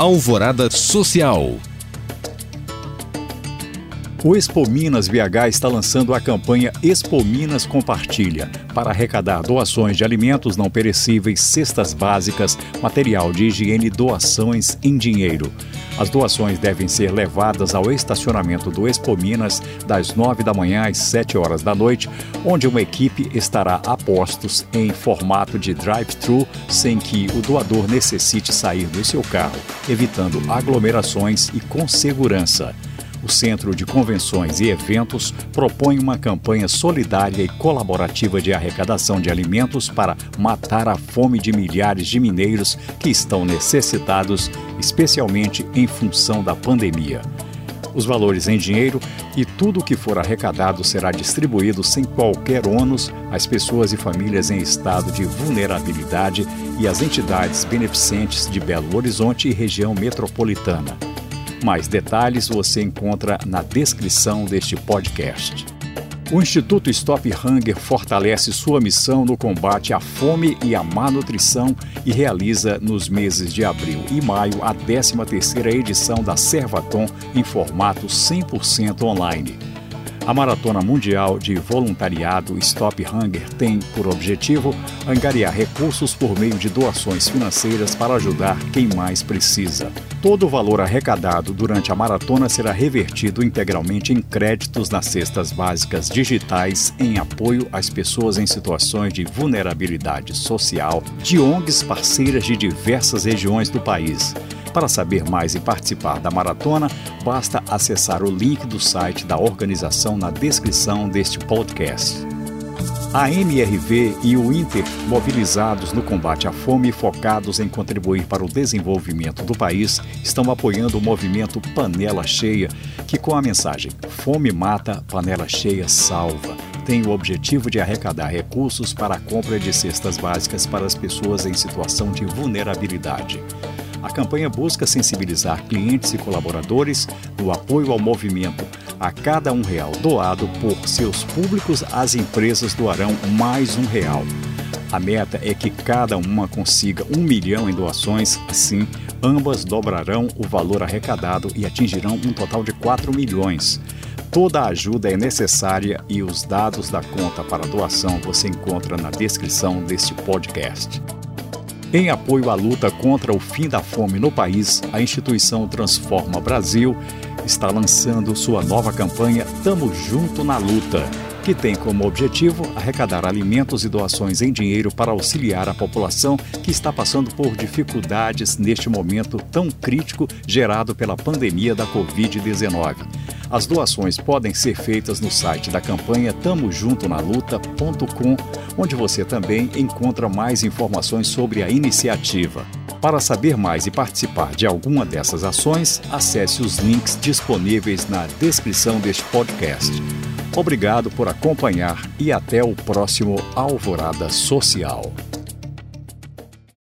Alvorada Social. O Expo Minas BH está lançando a campanha Expo Minas Compartilha para arrecadar doações de alimentos não perecíveis, cestas básicas, material de higiene e doações em dinheiro. As doações devem ser levadas ao estacionamento do Expo Minas das 9 da manhã às 7 horas da noite, onde uma equipe estará a postos em formato de drive-thru, sem que o doador necessite sair do seu carro, evitando aglomerações e com segurança. O Centro de Convenções e Eventos propõe uma campanha solidária e colaborativa de arrecadação de alimentos para matar a fome de milhares de mineiros que estão necessitados, especialmente em função da pandemia. Os valores em dinheiro e tudo o que for arrecadado será distribuído sem qualquer ônus às pessoas e famílias em estado de vulnerabilidade e às entidades beneficentes de Belo Horizonte e região metropolitana. Mais detalhes você encontra na descrição deste podcast. O Instituto Stop Hunger fortalece sua missão no combate à fome e à má nutrição e realiza nos meses de abril e maio a 13ª edição da Servaton em formato 100% online. A Maratona Mundial de Voluntariado Stop Hunger tem por objetivo angariar recursos por meio de doações financeiras para ajudar quem mais precisa. Todo o valor arrecadado durante a maratona será revertido integralmente em créditos nas cestas básicas digitais em apoio às pessoas em situações de vulnerabilidade social de ONGs parceiras de diversas regiões do país. Para saber mais e participar da maratona, basta acessar o link do site da organização na descrição deste podcast. A MRV e o Inter, mobilizados no combate à fome e focados em contribuir para o desenvolvimento do país, estão apoiando o movimento Panela Cheia, que com a mensagem Fome mata, panela cheia salva, tem o objetivo de arrecadar recursos para a compra de cestas básicas para as pessoas em situação de vulnerabilidade. A campanha busca sensibilizar clientes e colaboradores no apoio ao movimento. A cada um real doado por seus públicos, as empresas doarão mais um real. A meta é que cada uma consiga um milhão em doações, assim, ambas dobrarão o valor arrecadado e atingirão um total de 4 milhões. Toda a ajuda é necessária e os dados da conta para doação você encontra na descrição deste podcast. Em apoio à luta contra o fim da fome no país, a instituição Transforma Brasil está lançando sua nova campanha Tamo Junto na Luta, que tem como objetivo arrecadar alimentos e doações em dinheiro para auxiliar a população que está passando por dificuldades neste momento tão crítico gerado pela pandemia da Covid-19. As doações podem ser feitas no site da campanha tamojuntonaluta.com, onde você também encontra mais informações sobre a iniciativa. Para saber mais e participar de alguma dessas ações, acesse os links disponíveis na descrição deste podcast. Obrigado por acompanhar e até o próximo Alvorada Social.